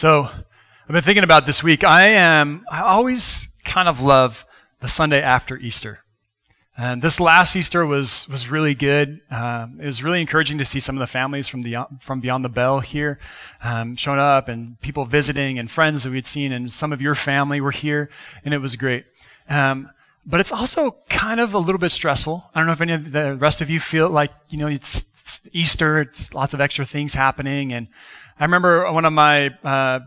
So, I've been thinking about this week. I am, I always kind of love the Sunday after Easter. And this last Easter was, was really good. Um, it was really encouraging to see some of the families from, the, from Beyond the Bell here um, showing up and people visiting and friends that we'd seen, and some of your family were here, and it was great. Um, but it's also kind of a little bit stressful. I don't know if any of the rest of you feel like, you know, it's Easter, it's lots of extra things happening. And I remember one of my uh,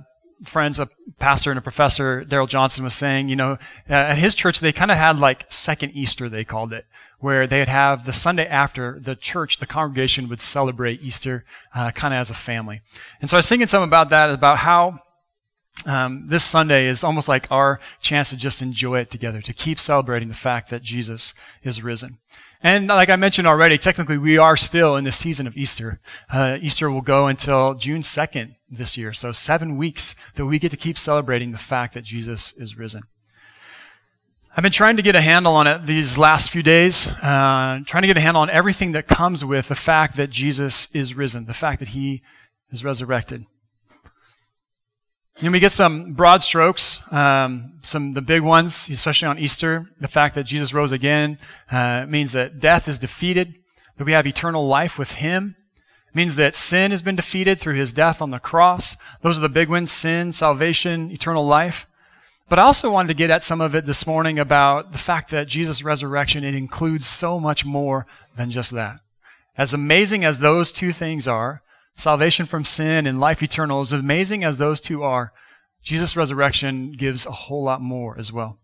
friends, a pastor and a professor, Daryl Johnson, was saying, you know, uh, at his church they kind of had like second Easter, they called it, where they'd have the Sunday after the church, the congregation would celebrate Easter uh, kind of as a family. And so I was thinking some about that, about how um, this Sunday is almost like our chance to just enjoy it together, to keep celebrating the fact that Jesus is risen. And like I mentioned already, technically we are still in the season of Easter. Uh, Easter will go until June 2nd this year, so seven weeks that we get to keep celebrating the fact that Jesus is risen. I've been trying to get a handle on it these last few days, uh, trying to get a handle on everything that comes with the fact that Jesus is risen, the fact that he is resurrected. And we get some broad strokes, um, some the big ones, especially on Easter. The fact that Jesus rose again uh, means that death is defeated, that we have eternal life with Him. It means that sin has been defeated through His death on the cross. Those are the big ones: sin, salvation, eternal life. But I also wanted to get at some of it this morning about the fact that Jesus' resurrection it includes so much more than just that. As amazing as those two things are, salvation from sin and life eternal, as amazing as those two are, Jesus' resurrection gives a whole lot more as well.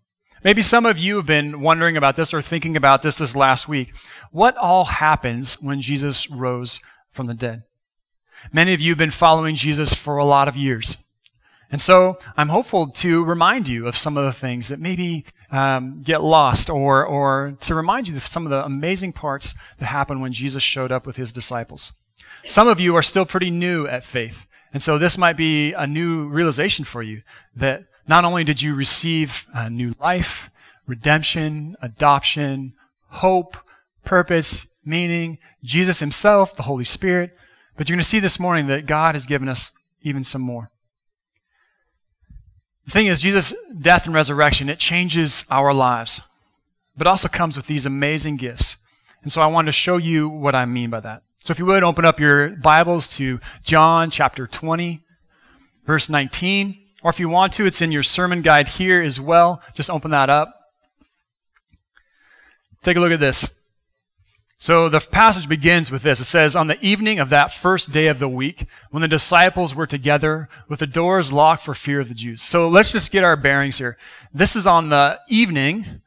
Maybe some of you have been wondering about this or thinking about this this last week. What all happens when Jesus rose from the dead? Many of you have been following Jesus for a lot of years. And so I'm hopeful to remind you of some of the things that maybe um, get lost or, or to remind you of some of the amazing parts that happened when Jesus showed up with his disciples. Some of you are still pretty new at faith. And so this might be a new realization for you that not only did you receive a new life, redemption, adoption, hope, purpose, meaning, Jesus Himself, the Holy Spirit, but you're going to see this morning that God has given us even some more. The thing is, Jesus' death and resurrection, it changes our lives, but also comes with these amazing gifts. And so I want to show you what I mean by that. So if you would, open up your Bibles to John chapter 20, verse 19. Or if you want to, it's in your sermon guide here as well. Just open that up. Take a look at this. So the passage begins with this. It says, On the evening of that first day of the week, when the disciples were together with the doors locked for fear of the Jews. So let's just get our bearings here. This is on the evening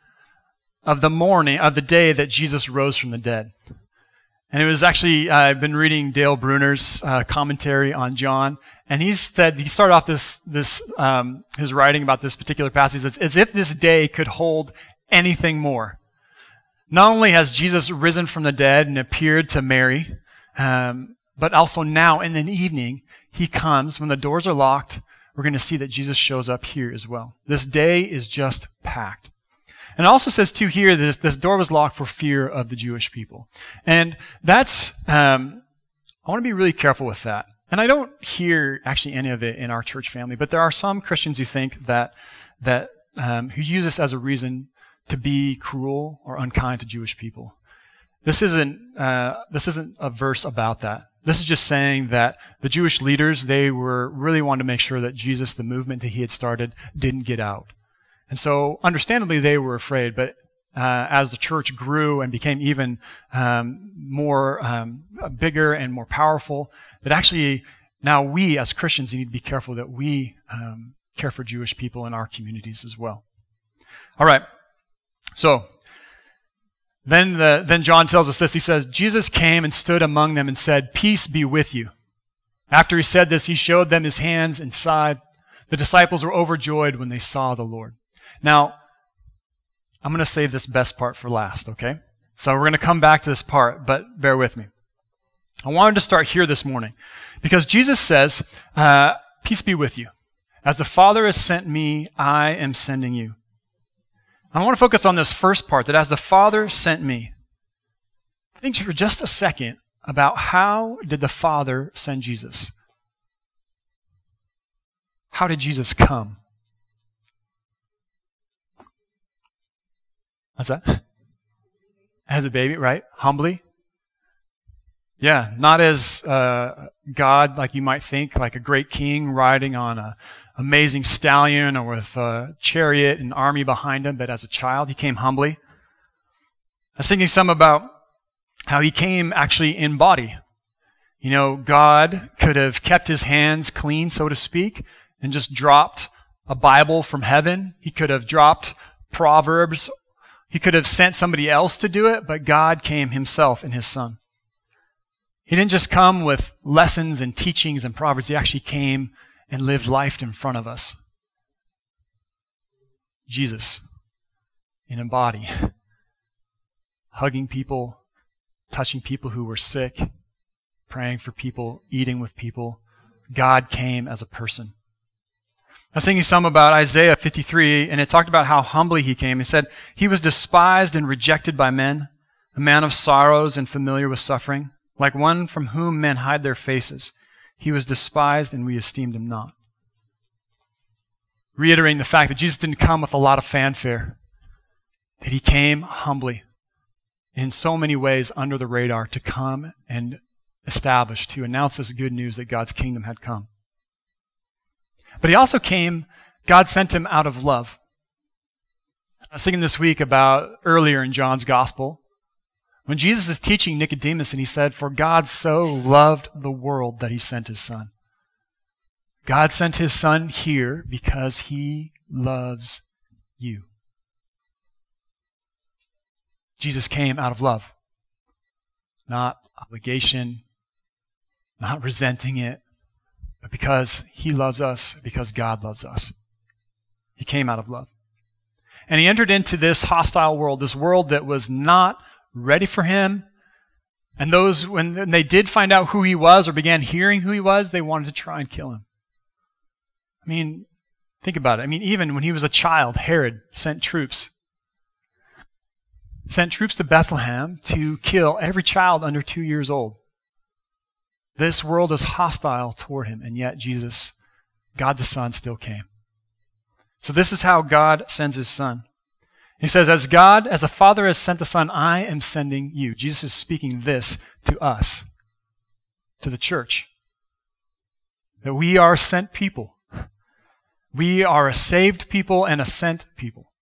of the morning of the day that Jesus rose from the dead. And it was actually, uh, I've been reading Dale Bruner's uh, commentary on John, and he said, he started off this, this um, his writing about this particular passage as, as if this day could hold anything more. Not only has Jesus risen from the dead and appeared to Mary, um, but also now in the evening, he comes, when the doors are locked, we're going to see that Jesus shows up here as well. This day is just packed. And it also says, too, here, this, this door was locked for fear of the Jewish people. And that's, um, I want to be really careful with that. And I don't hear actually any of it in our church family, but there are some Christians who think that, that um, who use this as a reason to be cruel or unkind to Jewish people. This isn't, uh, this isn't a verse about that. This is just saying that the Jewish leaders, they were really wanting to make sure that Jesus, the movement that he had started, didn't get out. And so, understandably, they were afraid, but uh, as the church grew and became even um, more um, bigger and more powerful, that actually now we as Christians need to be careful that we um, care for Jewish people in our communities as well. All right. So then, the, then John tells us this. He says, Jesus came and stood among them and said, Peace be with you. After he said this, he showed them his hands and side. The disciples were overjoyed when they saw the Lord. Now, I'm going to save this best part for last, okay? So we're going to come back to this part, but bear with me. I wanted to start here this morning because Jesus says, uh, Peace be with you. As the Father has sent me, I am sending you. I want to focus on this first part that as the Father sent me, think for just a second about how did the Father send Jesus? how did Jesus come? What's that? As a baby, right? Humbly. Yeah, not as uh, God like you might think, like a great king riding on a amazing stallion or with a chariot and army behind him, but as a child, he came humbly. I was thinking some about how he came actually in body. You know, God could have kept his hands clean, so to speak, and just dropped a Bible from heaven. He could have dropped Proverbs. He could have sent somebody else to do it, but God came himself in his Son. He didn't just come with lessons and teachings and Proverbs, he actually came and lived life in front of us. Jesus in a body, hugging people, touching people who were sick, praying for people, eating with people. God came as a person. I was thinking some about Isaiah 53, and it talked about how humbly he came. He said, He was despised and rejected by men, a man of sorrows and familiar with suffering, like one from whom men hide their faces. He was despised, and we esteemed him not. Reiterating the fact that Jesus didn't come with a lot of fanfare, that he came humbly, in so many ways under the radar, to come and establish, to announce this good news that God's kingdom had come. But he also came, God sent him out of love. I was thinking this week about earlier in John's gospel, when Jesus is teaching Nicodemus and he said, For God so loved the world that he sent his son. God sent his son here because he loves you. Jesus came out of love, not obligation, not resenting it, but because He loves us, because God loves us. He came out of love. And He entered into this hostile world, this world that was not ready for Him. And those, when they did find out who He was or began hearing who He was, they wanted to try and kill Him. I mean, think about it. I mean, even when He was a child, Herod sent troops sent troops to Bethlehem to kill every child under two years old. This world is hostile toward him, and yet Jesus, God the Son, still came. So this is how God sends his Son. He says, As God, as the Father has sent the Son, I am sending you. Jesus is speaking this to us, to the church. That we are sent people. We are a saved people and a sent people.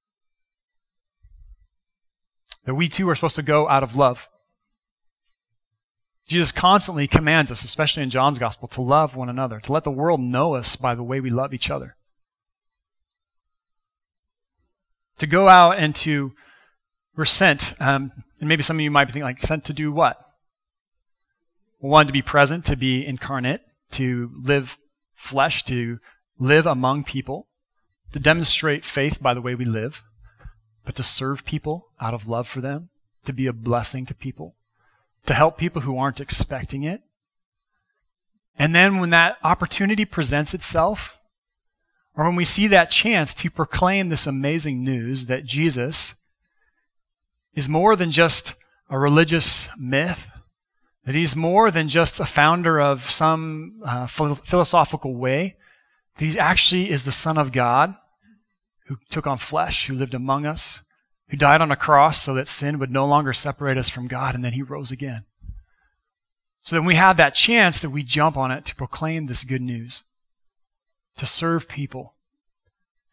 That we too are supposed to go out of love. Jesus constantly commands us, especially in John's Gospel, to love one another, to let the world know us by the way we love each other. To go out and to, we're sent, um, and maybe some of you might be thinking, like, sent to do what? One, to be present, to be incarnate, to live flesh, to live among people, to demonstrate faith by the way we live, but to serve people out of love for them, to be a blessing to people to help people who aren't expecting it. And then when that opportunity presents itself, or when we see that chance to proclaim this amazing news that Jesus is more than just a religious myth, that he's more than just a founder of some uh, philosophical way, that he actually is the Son of God who took on flesh, who lived among us, who died on a cross so that sin would no longer separate us from God, and then he rose again. So then we have that chance that we jump on it to proclaim this good news, to serve people,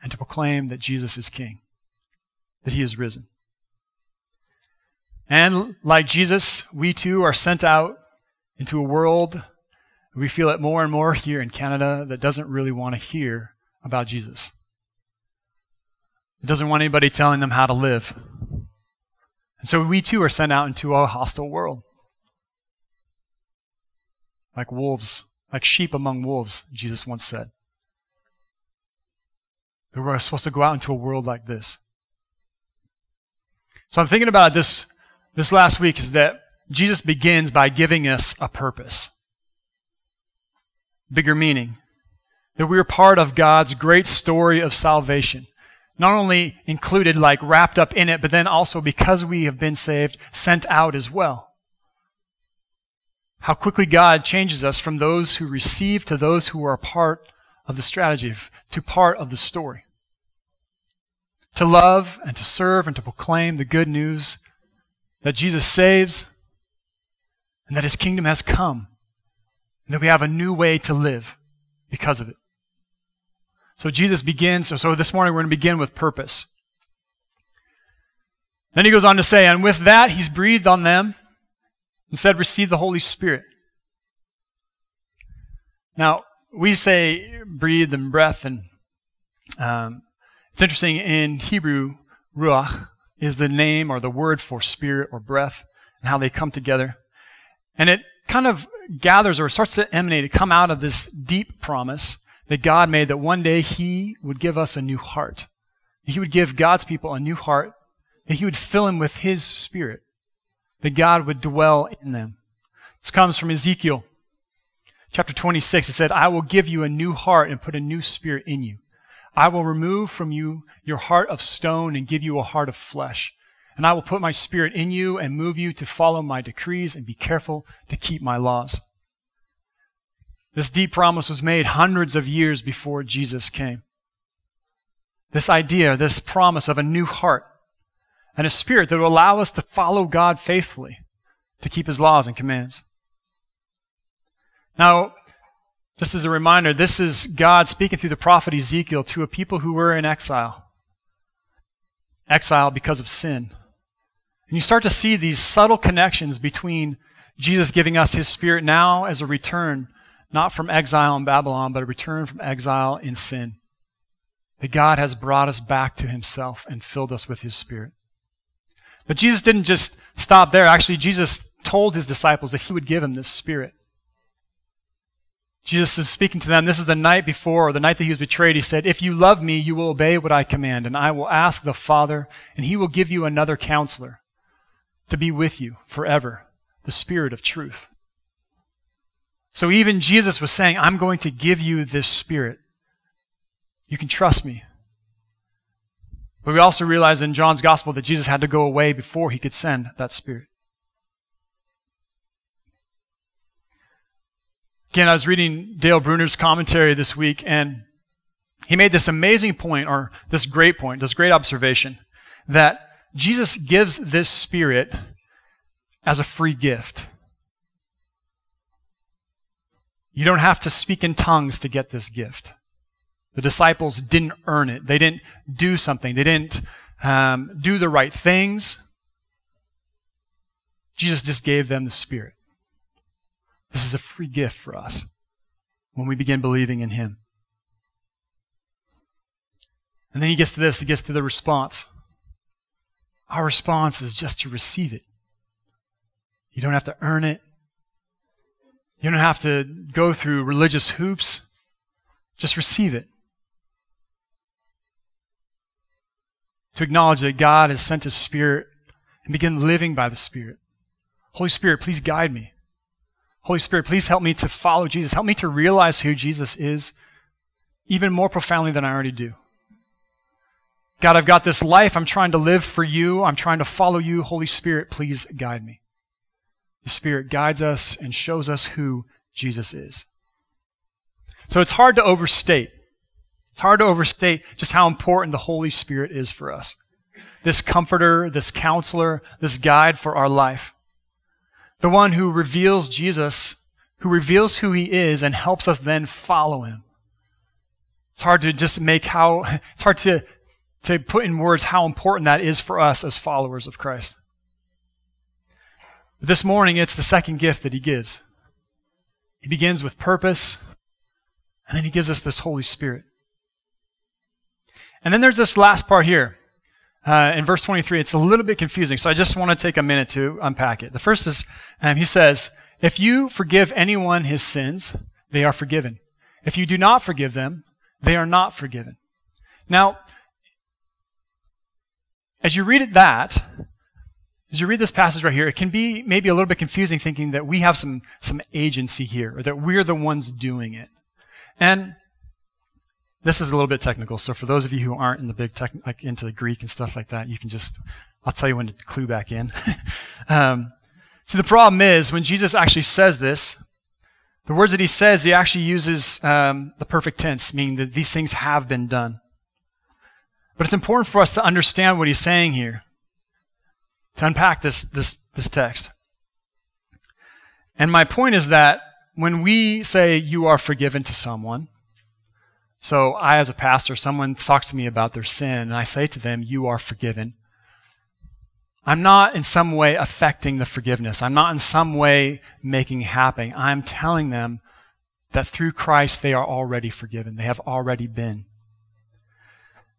and to proclaim that Jesus is King, that he is risen. And like Jesus, we too are sent out into a world, we feel it more and more here in Canada, that doesn't really want to hear about Jesus. It doesn't want anybody telling them how to live. And so we too are sent out into a hostile world. Like wolves, like sheep among wolves, Jesus once said. That we're supposed to go out into a world like this. So I'm thinking about this this last week is that Jesus begins by giving us a purpose. Bigger meaning. That we're part of God's great story of salvation not only included, like wrapped up in it, but then also because we have been saved, sent out as well. How quickly God changes us from those who receive to those who are part of the strategy, to part of the story. To love and to serve and to proclaim the good news that Jesus saves and that his kingdom has come and that we have a new way to live because of it. So Jesus begins, so this morning we're going to begin with purpose. Then he goes on to say, and with that he's breathed on them and said, receive the Holy Spirit. Now, we say breathe and breath, and um, it's interesting in Hebrew, ruach is the name or the word for spirit or breath, and how they come together. And it kind of gathers or starts to emanate, to come out of this deep promise that God made that one day He would give us a new heart. He would give God's people a new heart, that He would fill them with His Spirit, that God would dwell in them. This comes from Ezekiel chapter 26. It said, I will give you a new heart and put a new spirit in you. I will remove from you your heart of stone and give you a heart of flesh. And I will put my spirit in you and move you to follow my decrees and be careful to keep my laws. This deep promise was made hundreds of years before Jesus came. This idea, this promise of a new heart and a spirit that will allow us to follow God faithfully, to keep his laws and commands. Now, just as a reminder, this is God speaking through the prophet Ezekiel to a people who were in exile. Exile because of sin. And you start to see these subtle connections between Jesus giving us his spirit now as a return, not from exile in Babylon, but a return from exile in sin. That God has brought us back to himself and filled us with his spirit. But Jesus didn't just stop there. Actually, Jesus told his disciples that he would give them this spirit. Jesus is speaking to them. This is the night before, or the night that he was betrayed. He said, If you love me, you will obey what I command, and I will ask the Father, and he will give you another counselor to be with you forever, the Spirit of truth. So even Jesus was saying, I'm going to give you this Spirit. You can trust me. But we also realize in John's Gospel that Jesus had to go away before he could send that Spirit. Again, I was reading Dale Bruner's commentary this week, and he made this amazing point, or this great point, this great observation, that Jesus gives this Spirit as a free gift. You don't have to speak in tongues to get this gift. The disciples didn't earn it. They didn't do something. They didn't um, do the right things. Jesus just gave them the Spirit. This is a free gift for us when we begin believing in Him. And then he gets to this, he gets to the response. Our response is just to receive it. You don't have to earn it. You don't have to go through religious hoops. Just receive it. To acknowledge that God has sent His Spirit and begin living by the Spirit. Holy Spirit, please guide me. Holy Spirit, please help me to follow Jesus. Help me to realize who Jesus is even more profoundly than I already do. God, I've got this life. I'm trying to live for you. I'm trying to follow you. Holy Spirit, please guide me. The Spirit guides us and shows us who Jesus is. So it's hard to overstate. It's hard to overstate just how important the Holy Spirit is for us. This comforter, this counselor, this guide for our life. The one who reveals Jesus, who reveals who he is and helps us then follow him. It's hard to just make how, it's hard to to put in words how important that is for us as followers of Christ. But this morning, it's the second gift that he gives. He begins with purpose, and then he gives us this Holy Spirit. And then there's this last part here. Uh, in verse 23, it's a little bit confusing, so I just want to take a minute to unpack it. The first is, um, he says, If you forgive anyone his sins, they are forgiven. If you do not forgive them, they are not forgiven. Now, as you read it that, as you read this passage right here, it can be maybe a little bit confusing thinking that we have some, some agency here, or that we're the ones doing it. And this is a little bit technical, so for those of you who aren't in the big tech, like into the Greek and stuff like that, you can just, I'll tell you when to clue back in. um, so the problem is, when Jesus actually says this, The words that he says, he actually uses um, the perfect tense, meaning that these things have been done. But it's important for us to understand what he's saying here, to unpack this, this, this text. And my point is that when we say you are forgiven to someone, so I, as a pastor, someone talks to me about their sin, and I say to them, You are forgiven. I'm not in some way affecting the forgiveness. I'm not in some way making it happen. I'm telling them that through Christ they are already forgiven. They have already been.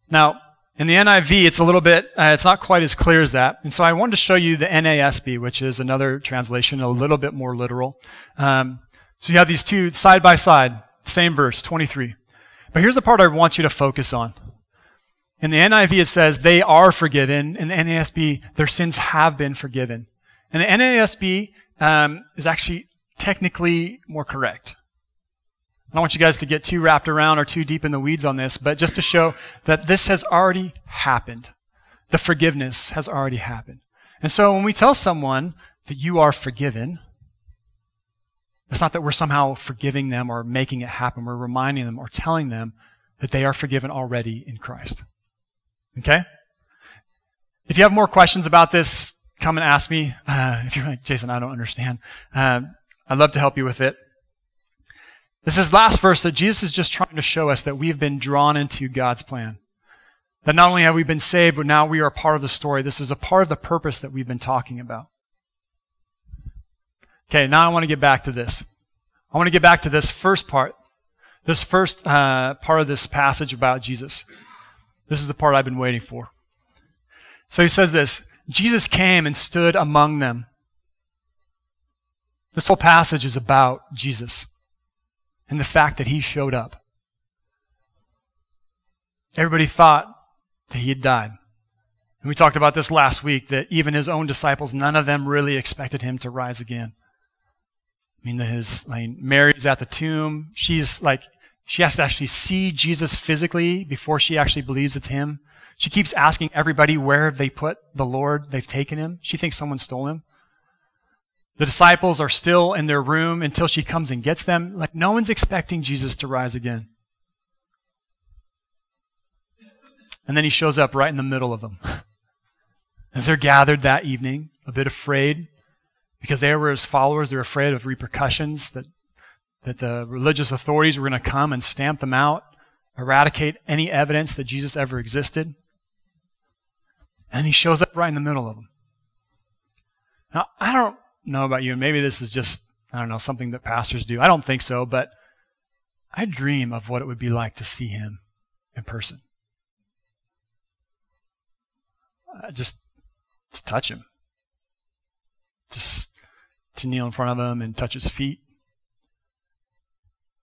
Now, in the NIV, it's a little bit, uh, it's not quite as clear as that. And so I wanted to show you the NASB, which is another translation, a little bit more literal. Um, so you have these two side by side, same verse, 23. But here's the part I want you to focus on. In the NIV, it says they are forgiven. In the NASB, their sins have been forgiven. And the NASB um, is actually technically more correct. I don't want you guys to get too wrapped around or too deep in the weeds on this, but just to show that this has already happened. The forgiveness has already happened. And so when we tell someone that you are forgiven, it's not that we're somehow forgiving them or making it happen. We're reminding them or telling them that they are forgiven already in Christ. Okay? If you have more questions about this, come and ask me. Uh, if you're like, Jason, I don't understand, uh, I'd love to help you with it. This is last verse that Jesus is just trying to show us that we've been drawn into God's plan. That not only have we been saved, but now we are part of the story. This is a part of the purpose that we've been talking about. Okay, now I want to get back to this. I want to get back to this first part, this first uh, part of this passage about Jesus. This is the part I've been waiting for. So he says this Jesus came and stood among them. This whole passage is about Jesus and the fact that he showed up. Everybody thought that he had died. And we talked about this last week that even his own disciples, none of them really expected him to rise again. I mean, his like, Mary's at the tomb. She's like she has to actually see Jesus physically before she actually believes it's him. She keeps asking everybody where have they put the Lord they've taken him. She thinks someone stole him. The disciples are still in their room until she comes and gets them. Like no one's expecting Jesus to rise again. And then he shows up right in the middle of them. As they're gathered that evening, a bit afraid, because they were his followers, they're afraid of repercussions that that the religious authorities were going to come and stamp them out, eradicate any evidence that Jesus ever existed. And he shows up right in the middle of them. Now, I don't know about you, and maybe this is just, I don't know, something that pastors do. I don't think so, but I dream of what it would be like to see him in person. Uh, just to touch him. Just to kneel in front of him and touch his feet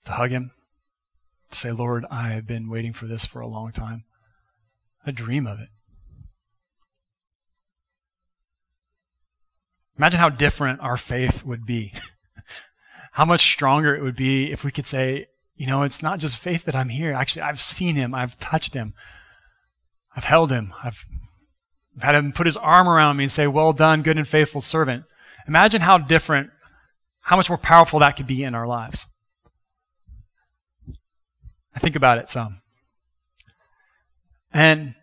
to hug him, to say, Lord, I have been waiting for this for a long time. I dream of it. Imagine how different our faith would be. how much stronger it would be if we could say, you know, it's not just faith that I'm here. Actually, I've seen him. I've touched him. I've held him. I've had him put his arm around me and say, Well done, good and faithful servant. Imagine how different, how much more powerful that could be in our lives. I think about it some. And,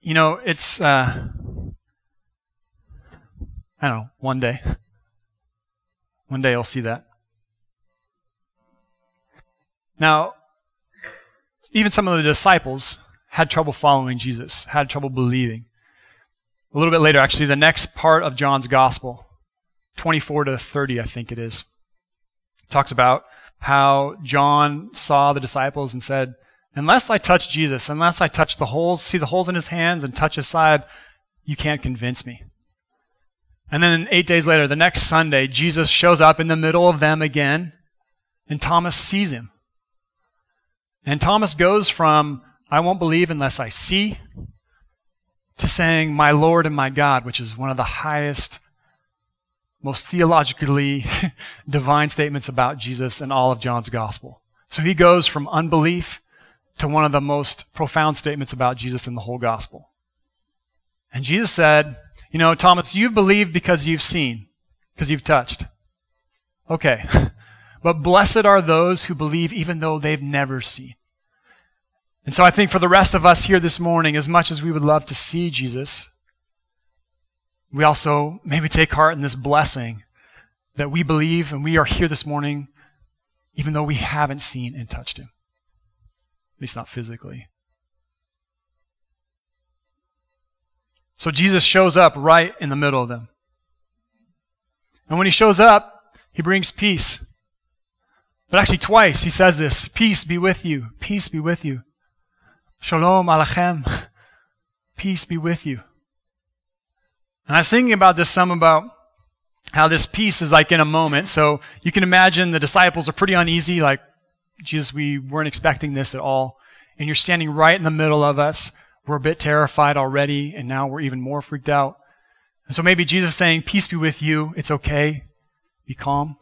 you know, it's, uh, I don't know, one day. One day I'll see that. Now, even some of the disciples had trouble following Jesus, had trouble believing. A little bit later, actually, the next part of John's gospel, 24 to 30, I think it is, talks about how John saw the disciples and said, Unless I touch Jesus, unless I touch the holes, see the holes in his hands and touch his side, you can't convince me. And then eight days later, the next Sunday, Jesus shows up in the middle of them again, and Thomas sees him. And Thomas goes from, I won't believe unless I see, to saying, My Lord and my God, which is one of the highest most theologically divine statements about Jesus in all of John's gospel. So he goes from unbelief to one of the most profound statements about Jesus in the whole gospel. And Jesus said, You know, Thomas, you've believed because you've seen, because you've touched. Okay. but blessed are those who believe even though they've never seen. And so I think for the rest of us here this morning, as much as we would love to see Jesus, we also maybe take heart in this blessing that we believe and we are here this morning even though we haven't seen and touched him. At least not physically. So Jesus shows up right in the middle of them. And when he shows up, he brings peace. But actually, twice he says this Peace be with you. Peace be with you. Shalom Alechem. Peace be with you. And I was thinking about this some about how this peace is like in a moment. So you can imagine the disciples are pretty uneasy, like, Jesus, we weren't expecting this at all. And you're standing right in the middle of us. We're a bit terrified already, and now we're even more freaked out. And so maybe Jesus saying, Peace be with you. It's okay. Be calm.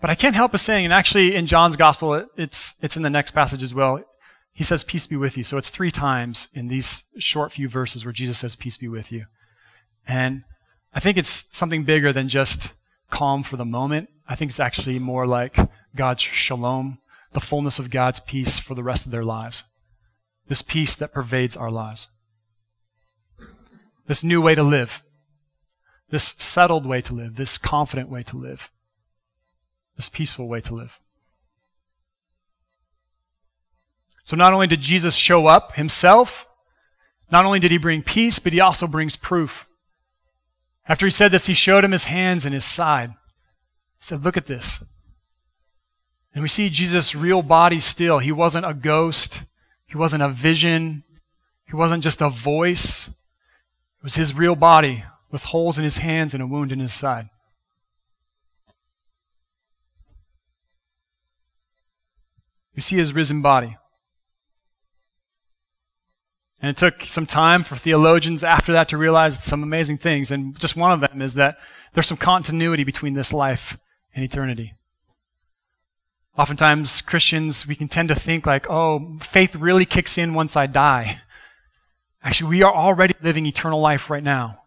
But I can't help but saying, and actually in John's gospel, it's, it's in the next passage as well. He says, Peace be with you. So it's three times in these short few verses where Jesus says, Peace be with you. And I think it's something bigger than just calm for the moment. I think it's actually more like God's shalom, the fullness of God's peace for the rest of their lives. This peace that pervades our lives. This new way to live. This settled way to live. This confident way to live. This peaceful way to live. So not only did Jesus show up himself, not only did he bring peace, but he also brings proof. After he said this, he showed him his hands and his side. He said, Look at this. And we see Jesus' real body still. He wasn't a ghost, he wasn't a vision, he wasn't just a voice. It was his real body with holes in his hands and a wound in his side. We see his risen body. And it took some time for theologians after that to realize some amazing things. And just one of them is that there's some continuity between this life and eternity. Oftentimes, Christians, we can tend to think like, oh, faith really kicks in once I die. Actually, we are already living eternal life right now.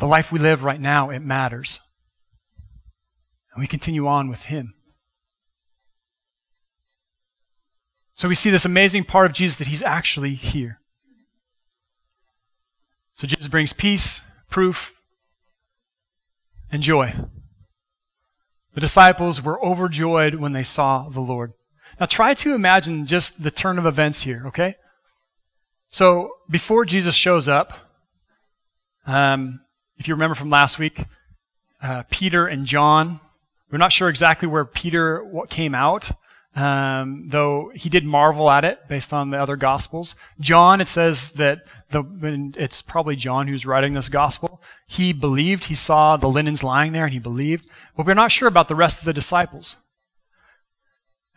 The life we live right now, it matters. And we continue on with Him. So we see this amazing part of Jesus that he's actually here. So Jesus brings peace, proof, and joy. The disciples were overjoyed when they saw the Lord. Now try to imagine just the turn of events here, okay? So before Jesus shows up, um, if you remember from last week, uh, Peter and John, we're not sure exactly where Peter came out, um, though he did marvel at it based on the other gospels. John, it says that the, it's probably John who's writing this gospel. He believed, he saw the linens lying there, and he believed. But we're not sure about the rest of the disciples.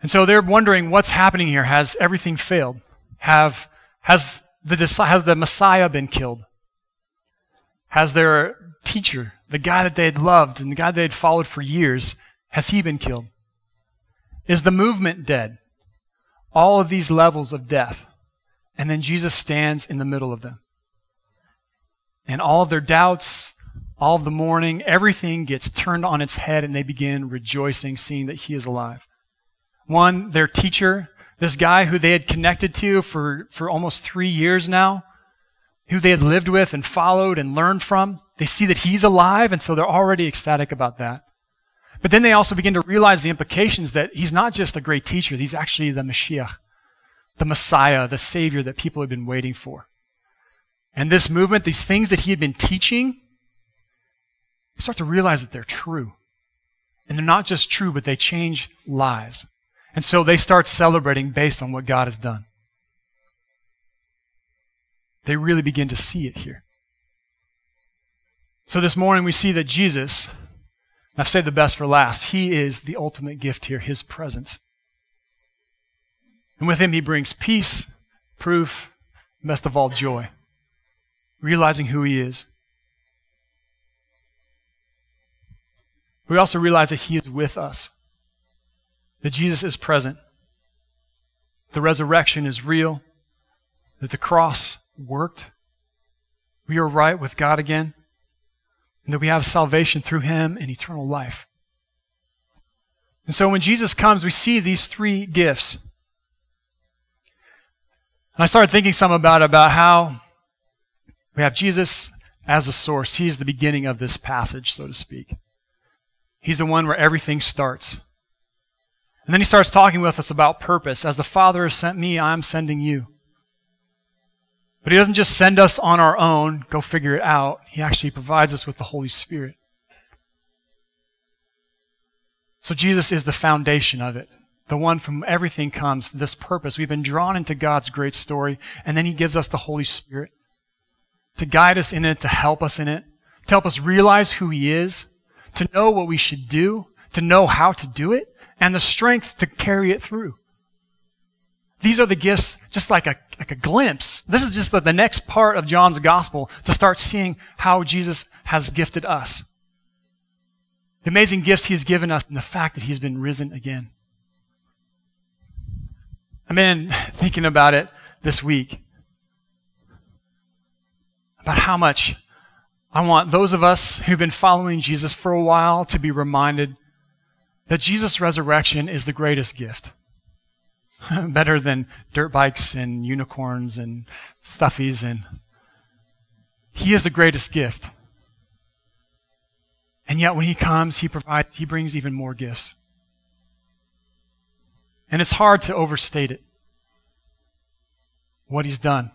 And so they're wondering what's happening here. Has everything failed? Have has the has the Messiah been killed? Has their teacher, the guy that they had loved and the guy they had followed for years, has he been killed? Is the movement dead? All of these levels of death. And then Jesus stands in the middle of them. And all of their doubts, all of the mourning, everything gets turned on its head and they begin rejoicing, seeing that he is alive. One, their teacher, this guy who they had connected to for, for almost three years now, who they had lived with and followed and learned from, they see that he's alive, and so they're already ecstatic about that. But then they also begin to realize the implications that he's not just a great teacher, he's actually the Mashiach, the Messiah, the Savior that people had been waiting for. And this movement, these things that he had been teaching, they start to realize that they're true. And they're not just true, but they change lives. And so they start celebrating based on what God has done. They really begin to see it here. So this morning we see that Jesus, I've saved the best for last. He is the ultimate gift here, His presence. And with Him, He brings peace, proof, best of all, joy. Realizing who He is. We also realize that He is with us, that Jesus is present, the resurrection is real, that the cross worked. We are right with God again and that we have salvation through him and eternal life. And so when Jesus comes, we see these three gifts. And I started thinking some about about how we have Jesus as the source. He's the beginning of this passage, so to speak. He's the one where everything starts. And then he starts talking with us about purpose. As the Father has sent me, I'm sending you. But he doesn't just send us on our own, go figure it out. He actually provides us with the Holy Spirit. So Jesus is the foundation of it, the one from everything comes, this purpose. We've been drawn into God's great story, and then he gives us the Holy Spirit to guide us in it, to help us in it, to help us realize who he is, to know what we should do, to know how to do it, and the strength to carry it through. These are the gifts, just like a, like a glimpse. This is just the, the next part of John's gospel to start seeing how Jesus has gifted us. The amazing gifts he's given us and the fact that he's been risen again. I've been thinking about it this week. About how much I want those of us who've been following Jesus for a while to be reminded that Jesus' resurrection is the greatest gift. Better than dirt bikes and unicorns and stuffies and he is the greatest gift. And yet when he comes, he provides he brings even more gifts. And it's hard to overstate it. What he's done.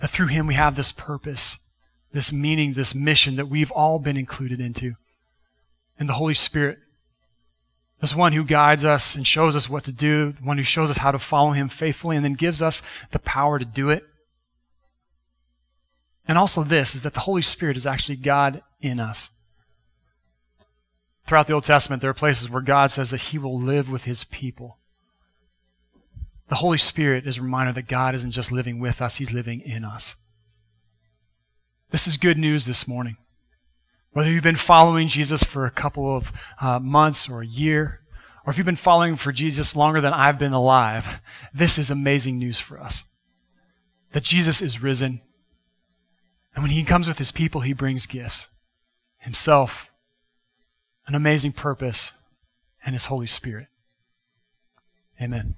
That through him we have this purpose, this meaning, this mission that we've all been included into. And the Holy Spirit this one who guides us and shows us what to do, the one who shows us how to follow him faithfully and then gives us the power to do it. And also this is that the Holy Spirit is actually God in us. Throughout the Old Testament, there are places where God says that he will live with his people. The Holy Spirit is a reminder that God isn't just living with us, he's living in us. This is good news this morning. Whether you've been following Jesus for a couple of uh, months or a year, or if you've been following for Jesus longer than I've been alive, this is amazing news for us. That Jesus is risen. And when he comes with his people, he brings gifts himself, an amazing purpose, and his Holy Spirit. Amen.